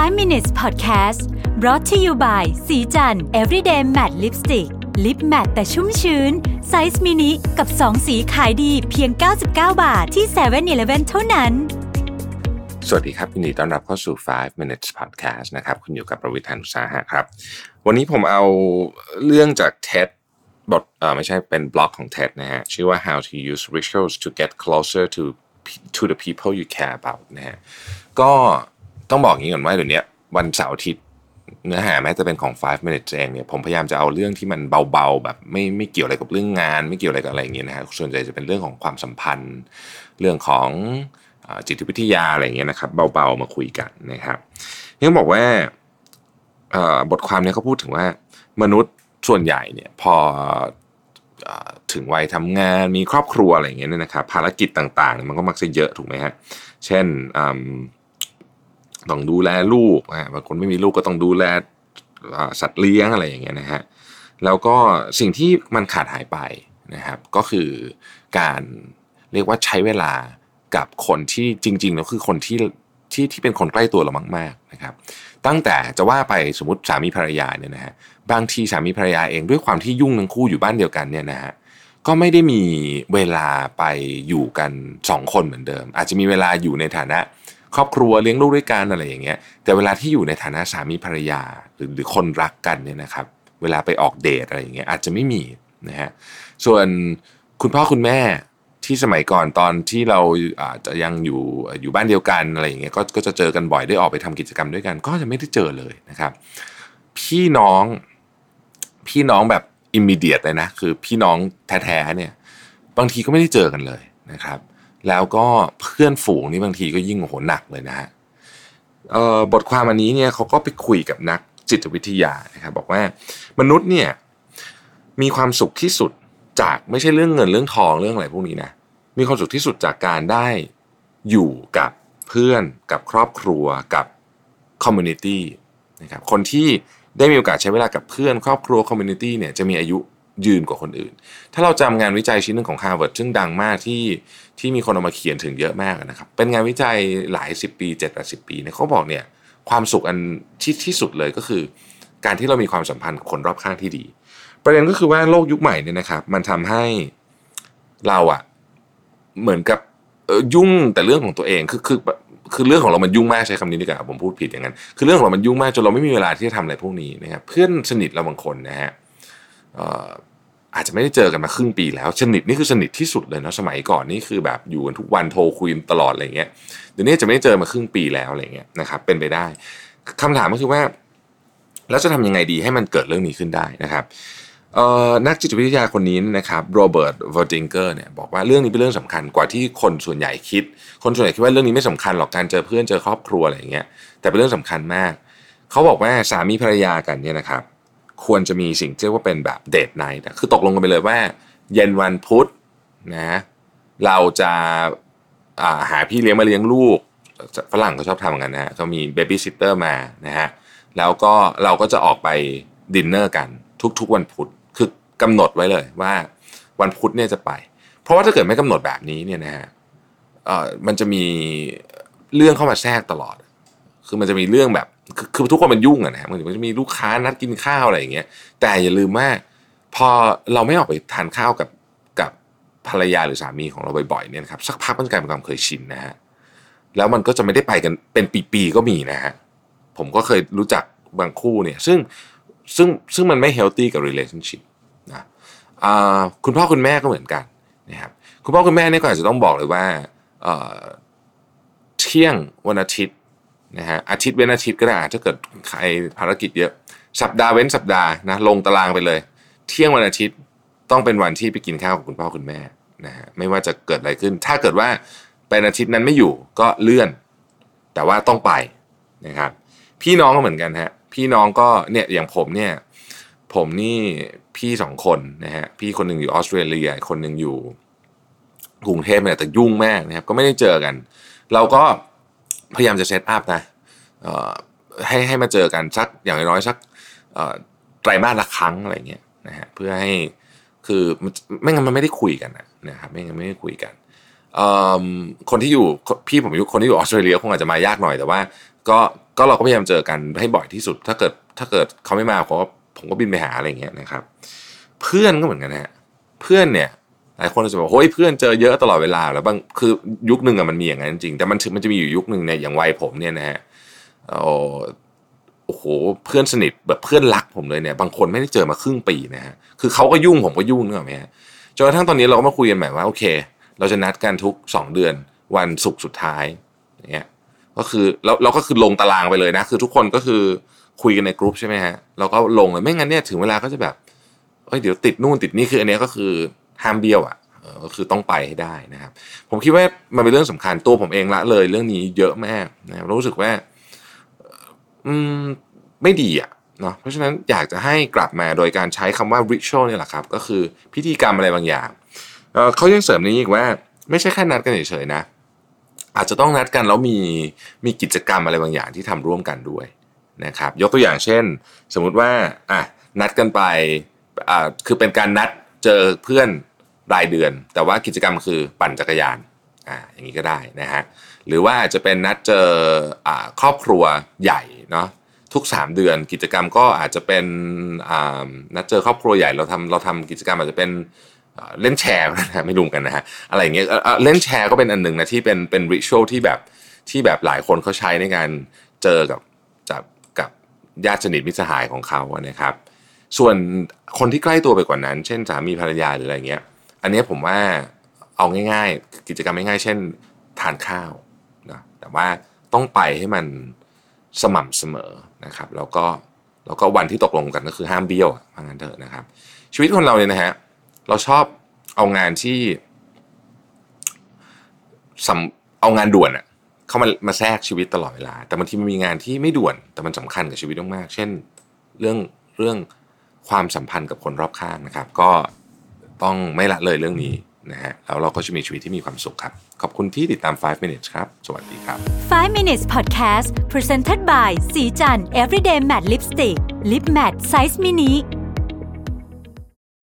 5 minutes podcast brought to you by ศรีจันทร์ everyday matte lipstick lip matte แต่ชุ่มชื้น size mini กับ 2 สีขายดีเพียง 99 บาทที่7-Eleven เท่านั้น สวัสดีครับยินดีต้อนรับเข้าสู่ 5 minutes podcast นะครับ คุณอยู่กับผม รวิศ หาญอุตสาหะครับ วันนี้ผมเอาเรื่องจาก TED บทเออไม่ใช่เป็นบล็อกของ TED นะฮะ ชื่อว่า how to use rituals to get closer to to the people you care about นะฮะก็ ต้องบอกอย่างนี้ก่อนว่าเดี๋ยวนี้วันเสาร์อาทิตย์เนื้อหาแม้จะเป็นของ 5 minutes เองเนี่ยผมพยายามจะเอาเรื่องที่มันเบาๆ แบบไม่ไม่เกี่ยวอะไรกับเรื่องงาน ไม่เกี่ยวอะไรกับอะไรอย่างเงี้ยนะฮะส่วนใหญ่จะเป็นเรื่องของความสัมพันธ์ เรื่องของจิตวิทยาอะไรอย่างเงี้ยนะครับเบาๆมาคุยกันนะครับยังบอกว่าบทความนี้เขาพูดถึงว่ามนุษย์ส่วนใหญ่เนี่ยพอถึงวัยทำงานมีครอบครัวอะไรอย่างเงี้ยนะครับภารกิจต่างๆ มันก็มักจะเยอะถูกไหมฮะเช่น ต้องดูแลลูกบางคนไม่มีลูกก็ต้องดูแลสัตว์เลี้ยงอะไรอย่างเงี้ยนะฮะแล้วก็สิ่งที่มันขาดหายไปนะครับ ก็คือการเรียกว่าใช้เวลากับคนที่จริงๆแล้วคือคนที่ที่ที่เป็นคนใกล้ตัวเรามากๆนะครับ ตั้งแต่จะว่าไปสมมติสามีภรรยาเนี่ยนะฮะบางทีสามีภรรยาเองด้วยความที่ยุ่งทั้งคู่อยู่บ้านเดียวกันเนี่ยนะฮะก็ไม่ได้มีเวลาไปอยู่กันสองคนเหมือนเดิม อาจจะมีเวลาอยู่ในฐานะ ครอบครัวเลี้ยงลูกด้วยกันอะไรอย่างเงี้ย แต่เวลาที่อยู่ในฐานะสามีภรรยาหรือหรือคนรักกันเนี่ยนะครับ เวลาไปออกเดทอะไรอย่างเงี้ยอาจจะไม่มีนะฮะส่วนคุณพ่อคุณแม่ที่สมัยก่อนตอนที่เราอาจจะยังอยู่อยู่บ้านเดียวกันอะไรอย่างเงี้ยก็ก็จะเจอกันบ่อยได้ออกไปทำกิจกรรมด้วยกัน ก็จะไม่ได้เจอเลยนะครับ พี่น้องพี่น้องแบบอิมมิเดียตเลยนะคือพี่น้องแท้ๆเนี่ยบางทีก็ไม่ได้เจอกันเลยนะครับ แล้วก็เพื่อนฝูงนี่บางทีก็ยิ่งโหหนักเลยนะฮะบทความอันนี้เนี่ยเขาก็ไปคุยกับนักจิตวิทยานะครับบอกว่ามนุษย์เนี่ยมีความสุขที่สุดจากไม่ใช่เรื่องเงินเรื่องทองเรื่องอะไรพวกนี้นะมีความสุขที่สุดจากการได้อยู่กับเพื่อนกับครอบครัวกับ community นะครับคนที่ได้มีโอกาสใช้เวลากับเพื่อนครอบครัว community เนี่ยจะมีอายุ ยืนกว่าคนอื่น ถ้าเราจำงานวิจัยชิ้นหนึ่งของ Harvard ซึ่งดังมากที่ที่มีคนเอามาเขียนถึงเยอะมากนะครับ เป็นงานวิจัยหลายสิบปีเจ็ดแปดสิบปีเนี่ยเขาบอกเนี่ยความสุขอันที่ที่สุดเลยก็คือ การที่เรามีความสัมพันธ์กับคนรอบข้างที่ดี ประเด็นก็คือว่าโลกยุคใหม่เนี่ยนะครับมันทำให้เราอะเหมือนกับยุ่งแต่เรื่องของตัวเองคือคือคือเรื่องของเรามันยุ่งมากใช้คำนี้ดีกว่าผมพูดผิดอย่างนั้น คือเรื่องของเรามันยุ่งมากจนเราไม่มีเวลาที่จะทำอะไรพวกนี้นะครับเพื่อนสนิทเราบางคนนะฮะ อาจจะไม่ได้เจอกันมาครึ่งปีแล้วสนิทนี่คือสนิทที่สุดเลยนะสมัยก่อนนี่คือแบบอยู่กันทุกวันโทรคุยตลอดอะไรเงี้ยเดี๋ยวนี้จะไม่ได้เจอมาครึ่งปีแล้วอะไรเงี้ยนะครับเป็นไปได้คำถามก็คือว่า แล้วจะทำยังไงดีให้มันเกิดเรื่องนี้ขึ้นได้นะครับนักจิตวิทยาคนนี้นะครับโรเบิร์ตวอลดิงเกอร์เนี่ยบอกว่าเรื่องนี้เป็นเรื่องสำคัญกว่าที่คนส่วนใหญ่คิด คนส่วนใหญ่คิดว่าเรื่องนี้ไม่สำคัญหรอกการเจอเพื่อนเจอครอบครัวอะไรอย่างเงี้ยแต่เป็นเรื่องสำคัญมาก เขาบอกว่าสามีภรรยากันเนี่ยนะครับ ควรจะมีสิ่งที่เรียกว่าเป็นแบบ date night คือตกลงกันไปเลยว่า เย็นวันพุธนะเราจะหาพี่เลี้ยงมาเลี้ยงลูกฝรั่งเขาชอบทำกันนะฮะเขามี babysitter มานะฮะแล้วก็เราก็จะออกไปดินเนอร์กันทุกๆวันพุธคือกำหนดไว้เลยว่าวันพุธเนี่ยจะไป เพราะว่าถ้าเกิดไม่กำหนดแบบนี้เนี่ยนะฮะมันจะมีเรื่องเข้ามาแทรกตลอด คือมันจะมีเรื่องแบบ คือทุกคนมันยุ่งอะนะมันจะมีลูกค้านัดกินข้าวอะไรอย่างเงี้ยแต่อย่าลืมว่าพอเราไม่ออกไปทานข้าวกับกับภรรยาหรือสามีของเราบ่อยๆเนี่ยครับสักพักมันกลายเป็นความเคยชินนะฮะแล้วมันก็จะไม่ได้ไปกันเป็นปีๆก็มีนะฮะผมก็เคยรู้จักบางคู่เนี่ยซึ่งซึ่งซึ่งมันไม่เฮลตี้กับ relationship นะคุณพ่อคุณแม่ก็เหมือนกันนะครับคุณพ่อคุณแม่เนี่ยก็อาจจะต้องบอกเลยว่าเที่ยงวันอาทิตย์ นะฮะอาทิตย์เว้นอาทิตย์ก็ได้ถ้าเกิดใครภารกิจเยอะสัปดาห์เว้นสัปดาห์นะลงตารางไปเลย เที่ยงวันอาทิตย์ต้องเป็นวันที่ไปกินข้าวกับคุณพ่อคุณแม่นะฮะไม่ว่าจะเกิดอะไรขึ้น ถ้าเกิดว่าเป็นอาทิตย์นั้นไม่อยู่ก็เลื่อน แต่ว่าต้องไปนะครับ พี่น้องก็เหมือนกันฮะพี่น้องก็เนี่ยอย่างผมเนี่ยผมนี่พี่สองคนนะฮะพี่คนหนึ่งอยู่ออสเตรเลียคนหนึ่งอยู่กรุงเทพเนี่ยแต่ยุ่งมากนะครับก็ไม่ได้เจอกัน เราก็ พยายามจะเซตอัพนะให้ให้มาเจอกันสักอย่างน้อยสักไตรมาสละครั้งอะไรเงี้ยนะฮะเพื่อให้คือไม่งั้นมันไม่ได้คุยกันนะครับไม่งั้นไม่ได้คุยกันคนที่อยู่พี่ผมอยู่คนที่อยู่ออสเตรเลียคงอาจจะมายากหน่อยแต่ว่า ก็ก็เราก็พยายามเจอกันให้บ่อยที่สุด ถ้าเกิดถ้าเกิดเขาไม่มาผมก็ผมก็บินไปหาอะไรเงี้ยนะครับ เพื่อนก็เหมือนกันฮะเพื่อนเนี่ย หลายคนจะบอกโอ้ยเพื่อนเจอเยอะตลอดเวลาแล้วบางคือยุคหนึ่งอะมันมีอย่างนั้นจริงแต่มันมันจะมีอยู่ยุคหนึ่งเนี่ยอย่างวัยผมเนี่ยนะฮะโอ้โหเพื่อนสนิทแบบเพื่อนรักผมเลยเนี่ยบางคนไม่ได้เจอมาครึ่งปีนะฮะคือเขาก็ยุ่งผมก็ยุ่งนึกออกไหมฮะจนกระทั่งตอนนี้เราก็มาคุยกันใหม่ว่าโอเค เราจะนัดกันทุกสองเดือนวันศุกร์สุดท้ายอย่างเงี้ยก็คือเราเราก็คือลงตารางไปเลยนะ คือทุกคนก็คือคุยกันในกลุ่มใช่ไหมฮะเราก็ลงเลยไม่งั้นเนี่ยถึงเวลาก็จะแบบเอ้ยเดี๋ยวติดนู่นติดนี่คืออันนี้ก็คือ ห้ามเบี้ยวอะก็คือต้องไปให้ได้นะครับ ผมคิดว่ามันเป็นเรื่องสำคัญตัวผมเองละเลย เรื่องนี้เยอะมากนะรู้สึกว่าอืมไม่ดีอะเนาะเพราะฉะนั้นอยากจะให้กลับมาโดยการใช้คำว่า ritual เนี่ยแหละครับ ก็คือพิธีกรรมอะไรบางอย่างเขายังเสริมนี้อีกว่า ไม่ใช่แค่นัดกันเฉยๆนะอาจจะต้องนัดกันแล้วมีมีกิจกรรมอะไรบางอย่างที่ทำร่วมกันด้วยนะครับ ยกตัวอย่างเช่น สมมุติว่าอะนัดกันไปอ่าคือเป็นการนัดเจอเพื่อน รายเดือน แต่ว่ากิจกรรมคือปั่นจักรยานอ่าอย่างนี้ก็ได้นะฮะหรือว่าจะเป็นนัดเจออ่าครอบครัวใหญ่เนาะทุก 3 เดือนกิจกรรมก็อาจจะเป็นนัดเจอครอบครัวใหญ่เราทำเราทำกิจกรรมอาจจะเป็นเล่นแชร์นะไม่รู้กันนะฮะอะไรอย่างเงี้ยเล่นแชร์ก็เป็นอันหนึ่งนะที่เป็นเป็นริชวลที่แบบที่แบบหลายคนเขาใช้ในการเจอกับกับกับญาติสนิทมิตรสหายของเขานะครับ ส่วนคนที่ใกล้ตัวไปกว่านั้น เช่นสามีภรรยาหรืออะไรเงี้ย อันนี้ผมว่าเอาง่าย ๆ กิจกรรมง่ายๆ เช่นทานข้าวนะแต่ว่าต้องไปให้มันสม่ำเสมอนะครับ แล้วก็แล้วก็วันที่ตกลงกันก็คือห้ามเบี้ยวเพรางั้นเถอะนะครับ ชีวิตคนเราเนี่ยนะฮะเราชอบเอางานที่เอางานด่วนอะเข้ามามาแทรกชีวิตตลอดเวลา แต่บางทีมันมีงานที่ไม่ด่วน แต่มันสำคัญกับชีวิตมากๆเช่น เรื่องเรื่องความสัมพันธ์กับคนรอบข้างนะครับ ก็ ต้องไม่ละเลยเรื่องนี้นะฮะแล้วเราก็จะมีชีวิตที่มีความสุขครับ ขอบคุณที่ติดตาม 5 minutes ครับ สวัสดีครับ 5 minutes podcast presented by สีจัน everyday matte lipstick lip matte size mini